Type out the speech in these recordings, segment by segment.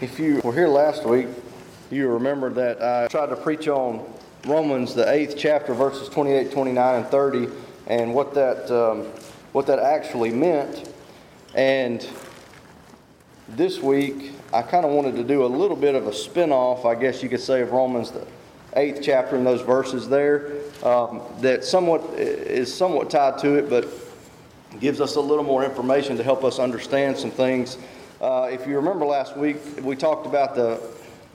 If you were here last week, you remember that I tried to preach on Romans, the eighth chapter, verses 28, 29, and 30, and what that, um, what that actually meant. And this week, I kind of wanted to do a little bit of a spin off, I guess you could say, of Romans, the eighth chapter, and those verses there, um, that somewhat is somewhat tied to it, but gives us a little more information to help us understand some things. Uh, if you remember last week, we talked about the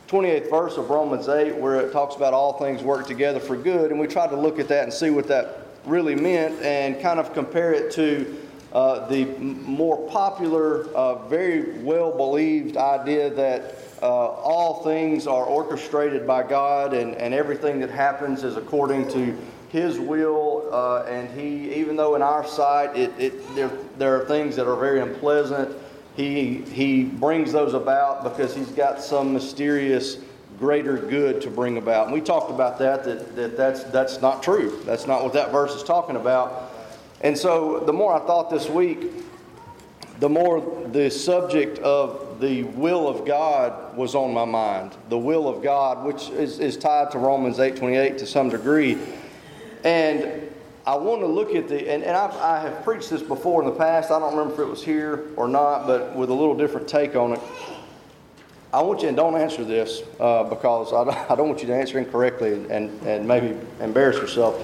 28th verse of Romans 8, where it talks about all things work together for good, and we tried to look at that and see what that really meant and kind of compare it to uh, the more popular, uh, very well believed idea that uh, all things are orchestrated by God and, and everything that happens is according to His will. Uh, and He, even though in our sight it, it, there, there are things that are very unpleasant, he, he brings those about because He's got some mysterious greater good to bring about. And we talked about that, that, that that's, that's not true. That's not what that verse is talking about. And so the more I thought this week, the more the subject of the will of God was on my mind. The will of God, which is, is tied to Romans 8.28 to some degree. And I want to look at the, and, and I've, I have preached this before in the past. I don't remember if it was here or not, but with a little different take on it. I want you, and don't answer this uh, because I I don't want you to answer incorrectly and, and maybe embarrass yourself.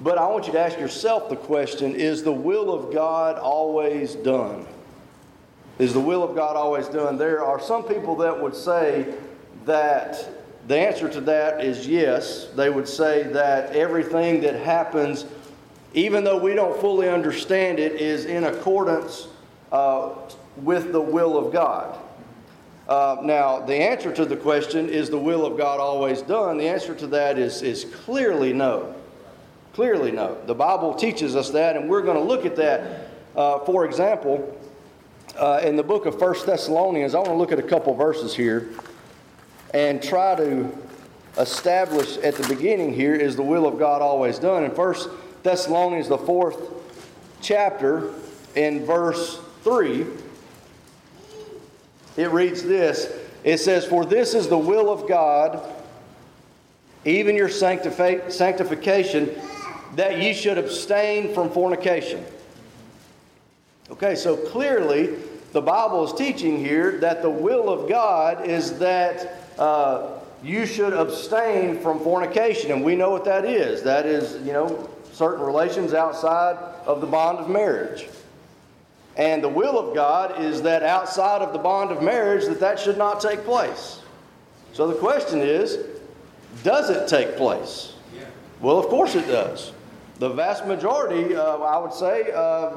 But I want you to ask yourself the question Is the will of God always done? Is the will of God always done? There are some people that would say that the answer to that is yes. They would say that everything that happens, even though we don't fully understand it, is in accordance uh, with the will of God. Uh, now, the answer to the question, is the will of God always done? The answer to that is, is clearly no. Clearly no. The Bible teaches us that, and we're going to look at that. Uh, for example, uh, in the book of First Thessalonians, I want to look at a couple verses here and try to establish at the beginning here is the will of God always done. In First Thessalonians, the fourth chapter, in verse 3, it reads this It says, For this is the will of God, even your sanctification, that ye should abstain from fornication. Okay, so clearly the Bible is teaching here that the will of God is that uh, you should abstain from fornication. And we know what that is. That is, you know, certain relations outside of the bond of marriage. And the will of God is that outside of the bond of marriage that that should not take place. So the question is, does it take place? Yeah. Well, of course it does. The vast majority, uh, I would say, uh,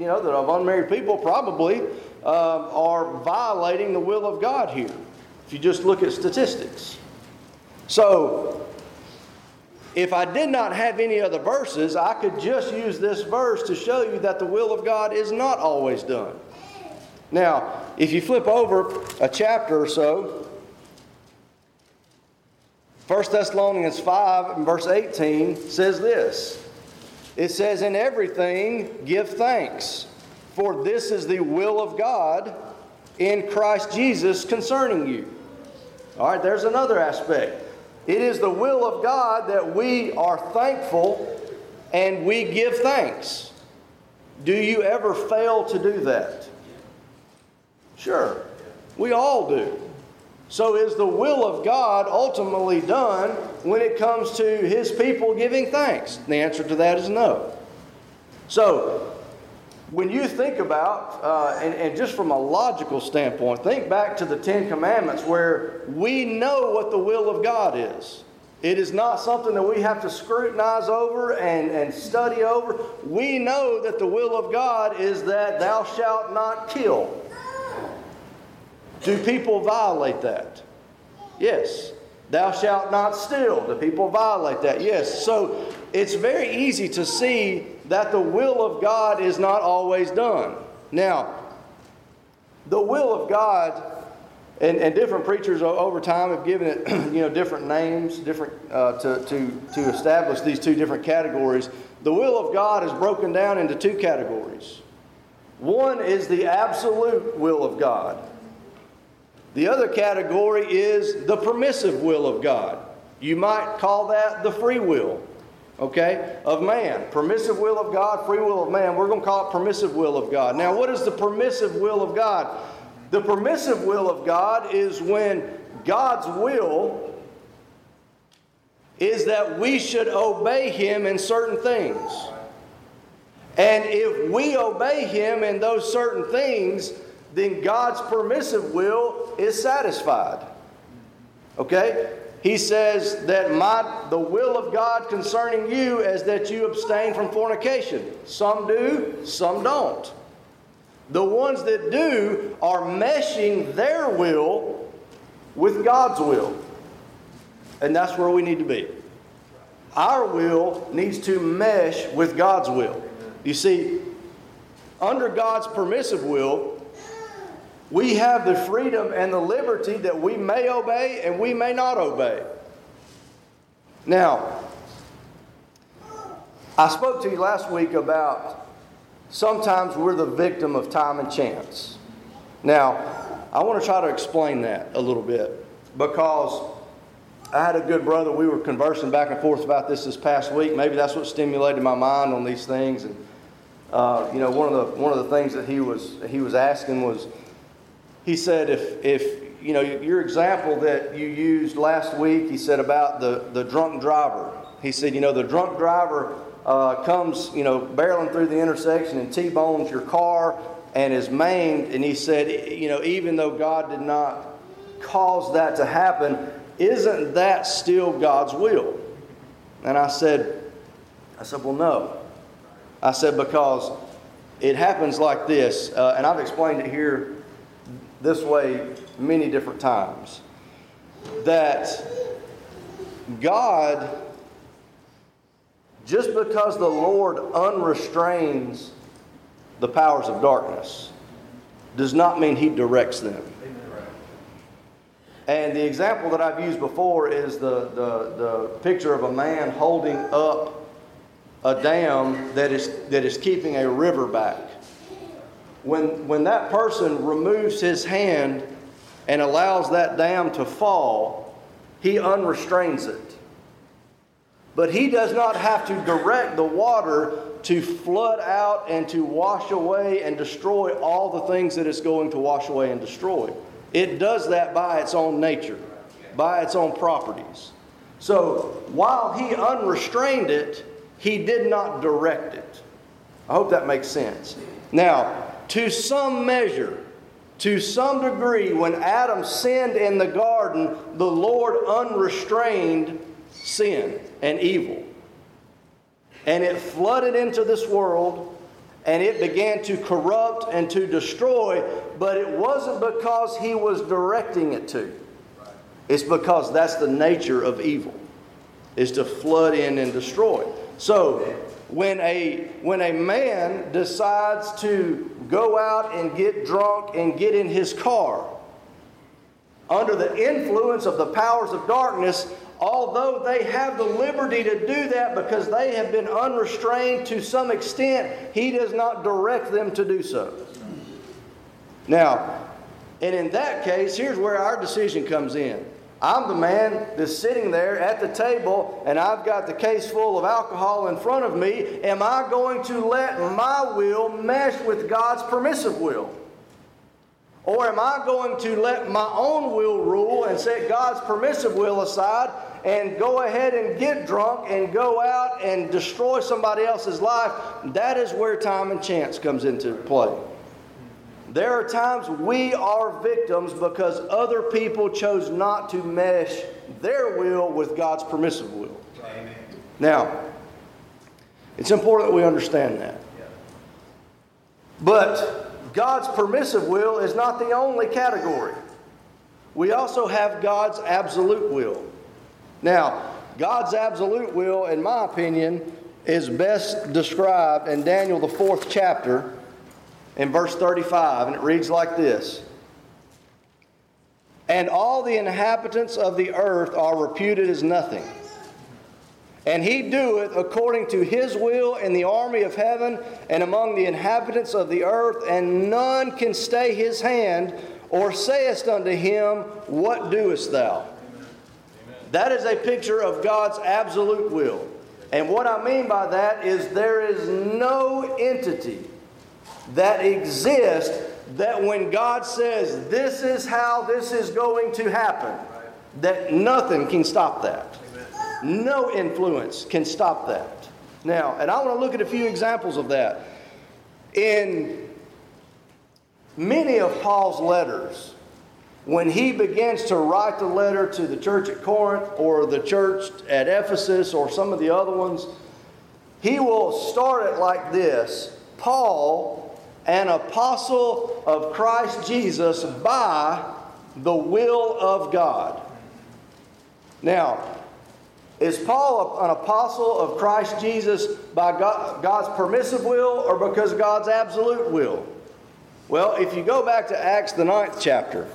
you know, that of unmarried people probably uh, are violating the will of God here if you just look at statistics. So, if I did not have any other verses, I could just use this verse to show you that the will of God is not always done. Now, if you flip over a chapter or so, 1 Thessalonians 5 and verse 18 says this It says, In everything give thanks, for this is the will of God in Christ Jesus concerning you. All right, there's another aspect. It is the will of God that we are thankful and we give thanks. Do you ever fail to do that? Sure, we all do. So, is the will of God ultimately done when it comes to His people giving thanks? The answer to that is no. So, when you think about, uh, and, and just from a logical standpoint, think back to the Ten Commandments where we know what the will of God is. It is not something that we have to scrutinize over and, and study over. We know that the will of God is that thou shalt not kill. Do people violate that? Yes. Thou shalt not steal. Do people violate that? Yes. So it's very easy to see that the will of God is not always done. Now, the will of God, and, and different preachers over time have given it, you know, different names, different uh, to, to, to establish these two different categories. The will of God is broken down into two categories. One is the absolute will of God. The other category is the permissive will of God. You might call that the free will, okay, of man. Permissive will of God, free will of man. We're going to call it permissive will of God. Now, what is the permissive will of God? The permissive will of God is when God's will is that we should obey Him in certain things. And if we obey Him in those certain things, then God's permissive will is satisfied. Okay? He says that my the will of God concerning you is that you abstain from fornication. Some do, some don't. The ones that do are meshing their will with God's will. And that's where we need to be. Our will needs to mesh with God's will. You see, under God's permissive will, we have the freedom and the liberty that we may obey and we may not obey. Now, I spoke to you last week about sometimes we're the victim of time and chance. Now, I want to try to explain that a little bit because I had a good brother. We were conversing back and forth about this this past week. Maybe that's what stimulated my mind on these things. And uh, you know, one of the one of the things that he was he was asking was he said, if, if you know, your example that you used last week, he said about the, the drunk driver. He said, you know, the drunk driver uh, comes, you know, barreling through the intersection and T-bones your car and is maimed. And he said, you know, even though God did not cause that to happen, isn't that still God's will? And I said, I said, well, no. I said, because it happens like this, uh, and I've explained it here this way many different times that God, just because the Lord unrestrains the powers of darkness, does not mean He directs them. And the example that I've used before is the, the, the picture of a man holding up a dam that is, that is keeping a river back when, when that person removes his hand and allows that dam to fall, he unrestrains it. But he does not have to direct the water to flood out and to wash away and destroy all the things that it's going to wash away and destroy. It does that by its own nature, by its own properties. So while he unrestrained it, he did not direct it. I hope that makes sense. Now, to some measure, to some degree, when Adam sinned in the garden, the Lord unrestrained sin and evil. And it flooded into this world and it began to corrupt and to destroy, but it wasn't because he was directing it to. It's because that's the nature of evil, is to flood in and destroy. So, when a, when a man decides to go out and get drunk and get in his car, under the influence of the powers of darkness, although they have the liberty to do that because they have been unrestrained to some extent, he does not direct them to do so. Now, and in that case, here's where our decision comes in. I'm the man that's sitting there at the table and I've got the case full of alcohol in front of me. Am I going to let my will mesh with God's permissive will? Or am I going to let my own will rule and set God's permissive will aside and go ahead and get drunk and go out and destroy somebody else's life? That is where time and chance comes into play. There are times we are victims because other people chose not to mesh their will with God's permissive will. Amen. Now, it's important that we understand that. But God's permissive will is not the only category. We also have God's absolute will. Now, God's absolute will, in my opinion, is best described in Daniel, the fourth chapter in verse 35, and it reads like this And all the inhabitants of the earth are reputed as nothing. And he doeth according to his will in the army of heaven and among the inhabitants of the earth, and none can stay his hand or sayest unto him, What doest thou? That is a picture of God's absolute will. And what I mean by that is there is no entity that exist that when God says, This is how this is going to happen, that nothing can stop that. No influence can stop that. Now, and I want to look at a few examples of that. In many of Paul's letters, when he begins to write the letter to the church at Corinth or the church at Ephesus or some of the other ones, he will start it like this Paul, an apostle of Christ Jesus by the will of God. Now, is Paul an apostle of Christ Jesus by God's permissive will or because of God's absolute will? Well, if you go back to Acts, the ninth chapter,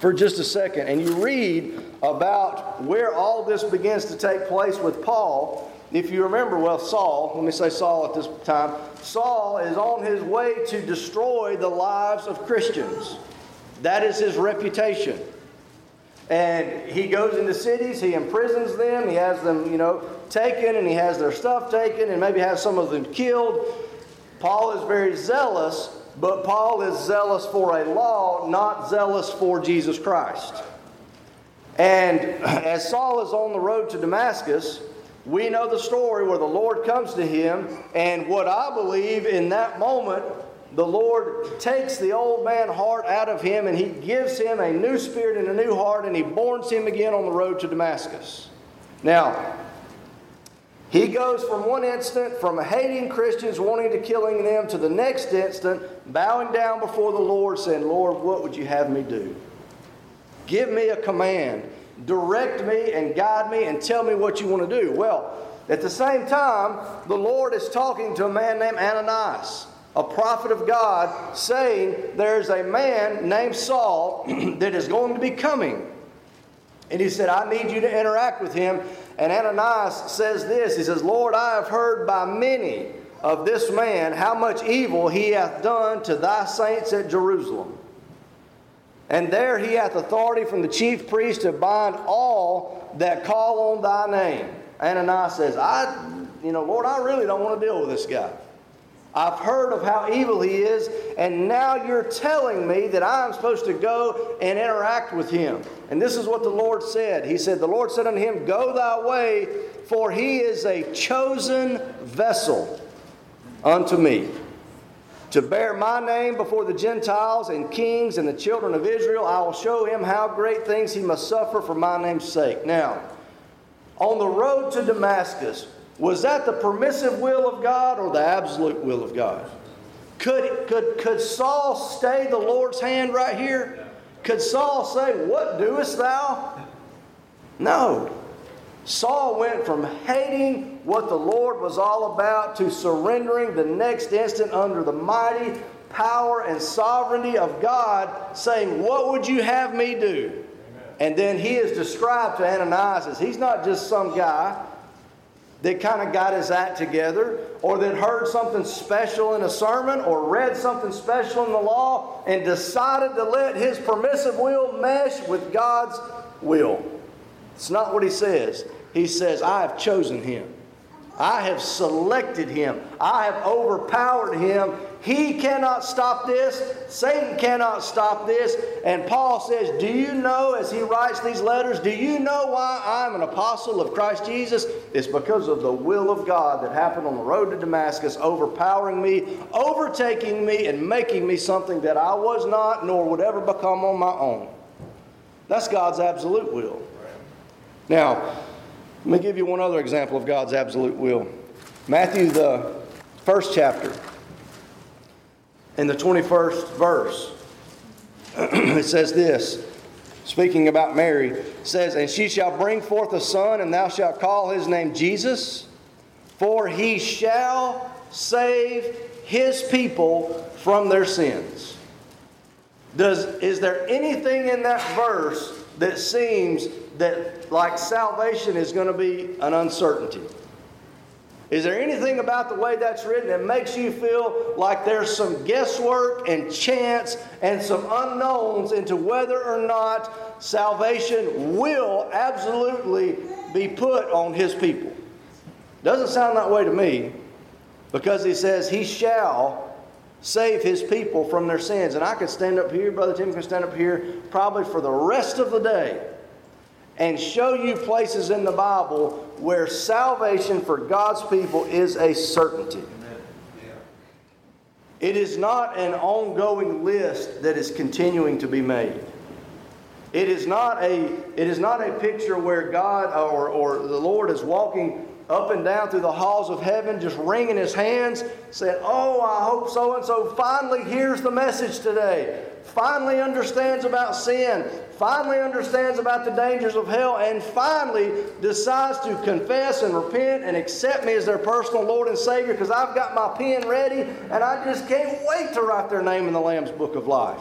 for just a second, and you read about where all this begins to take place with Paul, if you remember, well, Saul, let me say Saul at this time, Saul is on his way to destroy the lives of Christians. That is his reputation. And he goes into cities, he imprisons them, he has them, you know, taken, and he has their stuff taken, and maybe has some of them killed. Paul is very zealous, but Paul is zealous for a law, not zealous for Jesus Christ. And as Saul is on the road to Damascus, we know the story where the Lord comes to him, and what I believe in that moment the Lord takes the old man heart out of him and he gives him a new spirit and a new heart and he borns him again on the road to Damascus. Now, he goes from one instant from hating Christians, wanting to killing them, to the next instant bowing down before the Lord, saying, Lord, what would you have me do? Give me a command. Direct me and guide me and tell me what you want to do. Well, at the same time, the Lord is talking to a man named Ananias a prophet of God, saying, There's a man named Saul that is going to be coming. And he said, I need you to interact with him. And Ananias says this He says, Lord, I have heard by many of this man how much evil he hath done to thy saints at Jerusalem. And there he hath authority from the chief priest to bind all that call on thy name. Ananias says, I, you know, Lord, I really don't want to deal with this guy. I've heard of how evil he is, and now you're telling me that I'm supposed to go and interact with him. And this is what the Lord said. He said, The Lord said unto him, Go thy way, for he is a chosen vessel unto me. To bear my name before the Gentiles and kings and the children of Israel, I will show him how great things he must suffer for my name's sake. Now, on the road to Damascus, was that the permissive will of God or the absolute will of God? Could, could, could Saul stay the Lord's hand right here? Could Saul say, What doest thou? No. Saul went from hating what the Lord was all about to surrendering the next instant under the mighty power and sovereignty of God, saying, What would you have me do? And then he is described to Ananias as he's not just some guy that kind of got his act together or that heard something special in a sermon or read something special in the law and decided to let his permissive will mesh with God's will. It's not what he says. He says, I have chosen him. I have selected him. I have overpowered him. He cannot stop this. Satan cannot stop this. And Paul says, Do you know, as he writes these letters, do you know why I'm an apostle of Christ Jesus? It's because of the will of God that happened on the road to Damascus, overpowering me, overtaking me, and making me something that I was not nor would ever become on my own. That's God's absolute will. Now, let me give you one other example of God's absolute will. Matthew, the first chapter, in the 21st verse, it says this speaking about Mary, says, And she shall bring forth a son, and thou shalt call his name Jesus, for he shall save his people from their sins. Does, is there anything in that verse that seems that like salvation is going to be an uncertainty. Is there anything about the way that's written that makes you feel like there's some guesswork and chance and some unknowns into whether or not salvation will absolutely be put on his people? Doesn't sound that way to me because he says he shall save his people from their sins. And I could stand up here, Brother Tim can stand up here probably for the rest of the day and show you places in the Bible where salvation for God's people is a certainty. It is not an ongoing list that is continuing to be made. It is not a, it is not a picture where God or, or the Lord is walking up and down through the halls of heaven, just wringing his hands, saying, Oh, I hope so and so finally hears the message today, finally understands about sin, finally understands about the dangers of hell, and finally decides to confess and repent and accept me as their personal Lord and Savior because I've got my pen ready and I just can't wait to write their name in the Lamb's Book of Life.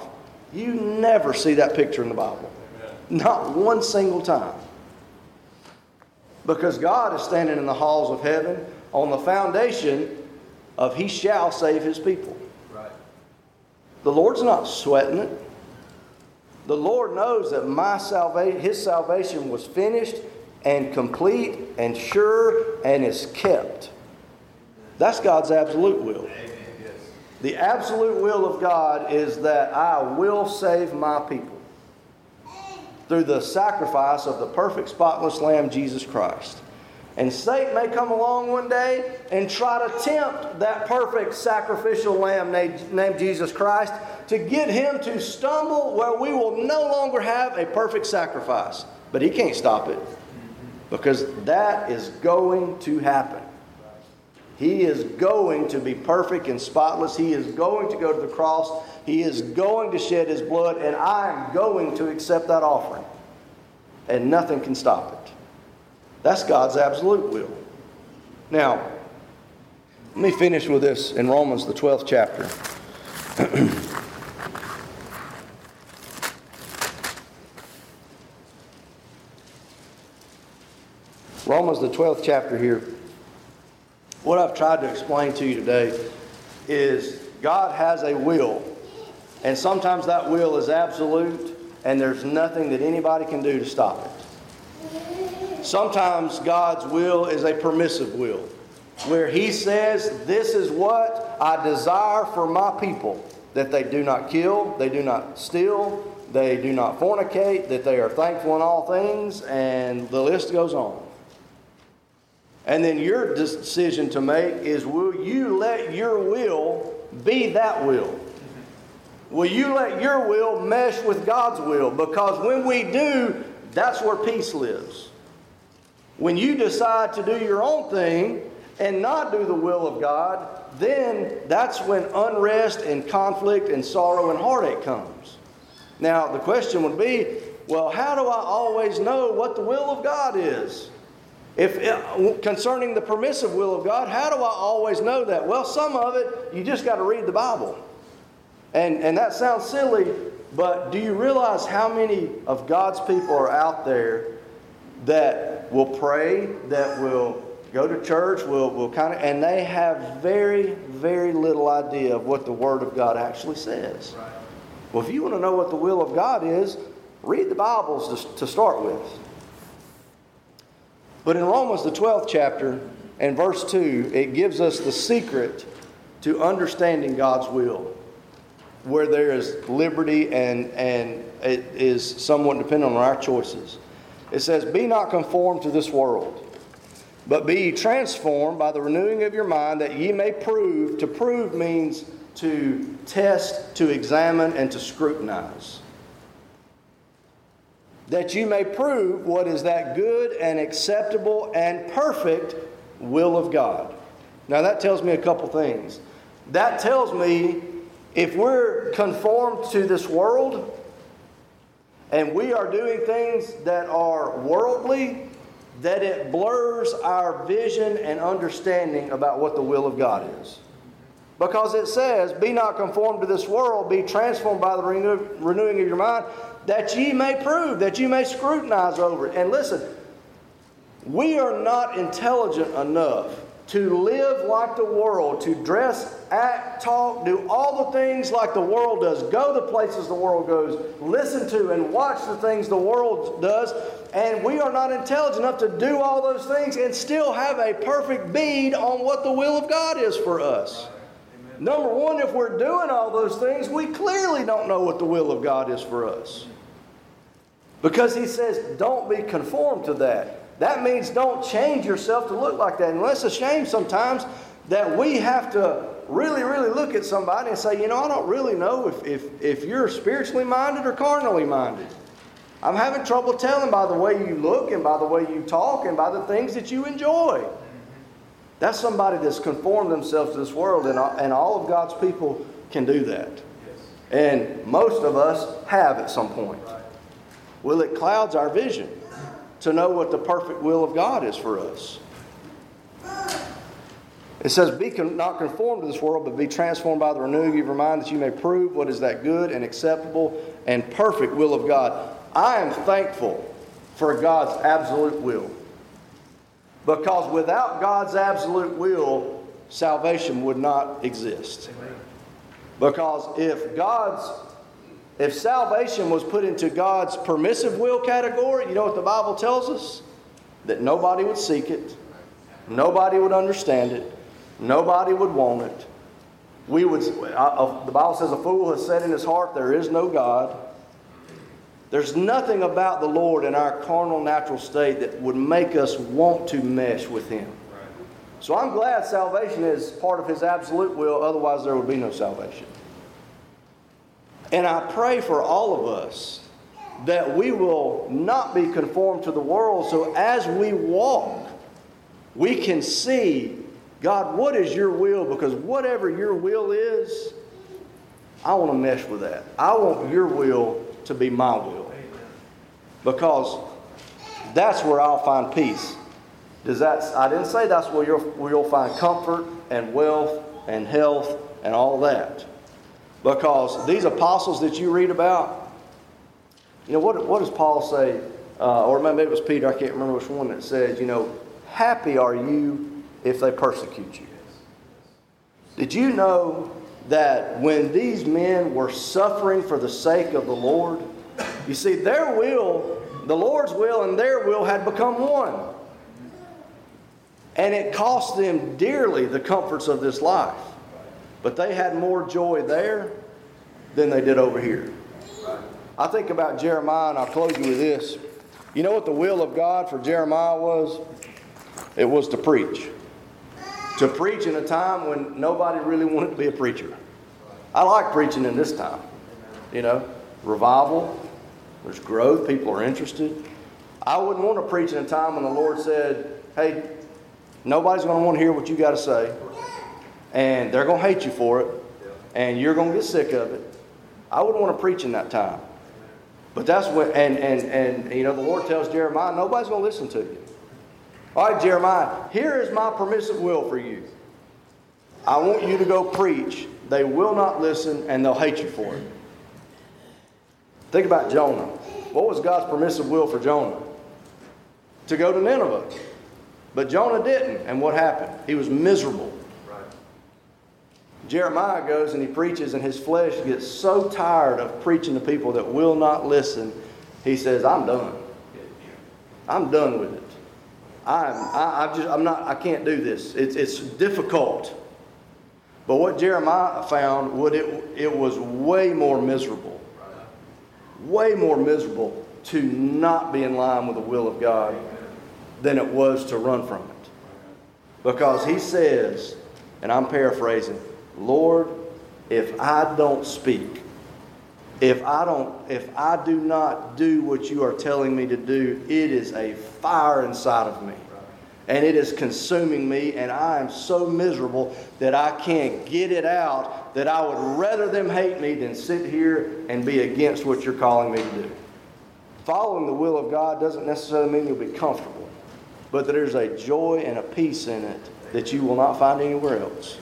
You never see that picture in the Bible. Not one single time. Because God is standing in the halls of heaven on the foundation of He shall save His people. Right. The Lord's not sweating it. The Lord knows that my salvation, His salvation was finished and complete and sure and is kept. That's God's absolute will. The absolute will of God is that I will save my people through the sacrifice of the perfect, spotless Lamb, Jesus Christ. And Satan may come along one day and try to tempt that perfect sacrificial lamb named Jesus Christ to get him to stumble where we will no longer have a perfect sacrifice. But he can't stop it because that is going to happen. He is going to be perfect and spotless. He is going to go to the cross. He is going to shed his blood, and I am going to accept that offering. And nothing can stop it. That's God's absolute will. Now, let me finish with this in Romans, the 12th chapter. Romans, the 12th chapter here. What I've tried to explain to you today is God has a will, and sometimes that will is absolute, and there's nothing that anybody can do to stop it. Sometimes God's will is a permissive will, where He says, This is what I desire for my people that they do not kill, they do not steal, they do not fornicate, that they are thankful in all things, and the list goes on. And then your decision to make is will you let your will be that will? Will you let your will mesh with God's will? Because when we do, that's where peace lives. When you decide to do your own thing and not do the will of God, then that's when unrest and conflict and sorrow and heartache comes. Now, the question would be well, how do I always know what the will of God is? If uh, concerning the permissive will of God, how do I always know that? Well, some of it you just got to read the Bible. And and that sounds silly, but do you realize how many of God's people are out there that will pray, that will go to church, will, will kind of, and they have very, very little idea of what the Word of God actually says. Right. Well, if you want to know what the will of God is, read the Bibles to, to start with. But in Romans, the 12th chapter, and verse 2, it gives us the secret to understanding God's will, where there is liberty and, and it is somewhat dependent on our choices. It says, Be not conformed to this world, but be transformed by the renewing of your mind, that ye may prove. To prove means to test, to examine, and to scrutinize. That you may prove what is that good and acceptable and perfect will of God. Now, that tells me a couple things. That tells me if we're conformed to this world, and we are doing things that are worldly, that it blurs our vision and understanding about what the will of God is. Because it says, Be not conformed to this world, be transformed by the renew- renewing of your mind, that ye may prove, that ye may scrutinize over it. And listen, we are not intelligent enough to live like the world, to dress, act, talk, do all the things like the world does, go the places the world goes, listen to and watch the things the world does, and we are not intelligent enough to do all those things and still have a perfect bead on what the will of God is for us. Number one, if we're doing all those things, we clearly don't know what the will of God is for us. Because he says, don't be conformed to that. That means don't change yourself to look like that. And it's a shame sometimes that we have to really, really look at somebody and say, you know, I don't really know if, if, if you're spiritually minded or carnally minded. I'm having trouble telling by the way you look and by the way you talk and by the things that you enjoy. That's somebody that's conformed themselves to this world, and, and all of God's people can do that. And most of us have at some point. Well, it clouds our vision to know what the perfect will of God is for us. It says, Be not conformed to this world, but be transformed by the renewing of your mind, that you may prove what is that good and acceptable and perfect will of God. I am thankful for God's absolute will. Because without God's absolute will, salvation would not exist. Because if God's if salvation was put into God's permissive will category, you know what the Bible tells us? That nobody would seek it, nobody would understand it, nobody would want it. We would, the Bible says, a fool has said in his heart, There is no God. There's nothing about the Lord in our carnal, natural state that would make us want to mesh with Him. So I'm glad salvation is part of His absolute will, otherwise, there would be no salvation. And I pray for all of us that we will not be conformed to the world. So as we walk, we can see, God, what is your will? Because whatever your will is, I want to mesh with that. I want your will to be my will. Because that's where I'll find peace. Does that I didn't say that's where you'll, where you'll find comfort and wealth and health and all that. Because these apostles that you read about, you know, what, what does Paul say? Uh, or maybe it was Peter, I can't remember which one that said, you know, happy are you if they persecute you. Did you know that when these men were suffering for the sake of the Lord, you see, their will, the Lord's will, and their will had become one. And it cost them dearly the comforts of this life. But they had more joy there than they did over here. I think about Jeremiah, and I'll close you with this. You know what the will of God for Jeremiah was? It was to preach. To preach in a time when nobody really wanted to be a preacher. I like preaching in this time. You know, revival, there's growth, people are interested. I wouldn't want to preach in a time when the Lord said, hey, nobody's going to want to hear what you got to say and they're going to hate you for it, and you're going to get sick of it. I wouldn't want to preach in that time. But that's what, and, and, and, you know, the Lord tells Jeremiah, nobody's going to listen to you. All right, Jeremiah, here is my permissive will for you. I want you to go preach. They will not listen, and they'll hate you for it. Think about Jonah. What was God's permissive will for Jonah? To go to Nineveh. But Jonah didn't. And what happened? He was miserable. Jeremiah goes and he preaches, and his flesh gets so tired of preaching to people that will not listen. He says, I'm done. I'm done with it. I'm, I, I just, I'm not, I can't do this. It's, it's difficult. But what Jeremiah found, what it, it was way more miserable, way more miserable to not be in line with the will of God than it was to run from it. Because he says, and I'm paraphrasing, Lord, if I don't speak, if I don't if I do not do what you are telling me to do, it is a fire inside of me. And it is consuming me, and I am so miserable that I can't get it out that I would rather them hate me than sit here and be against what you're calling me to do. Following the will of God doesn't necessarily mean you'll be comfortable, but there's a joy and a peace in it that you will not find anywhere else.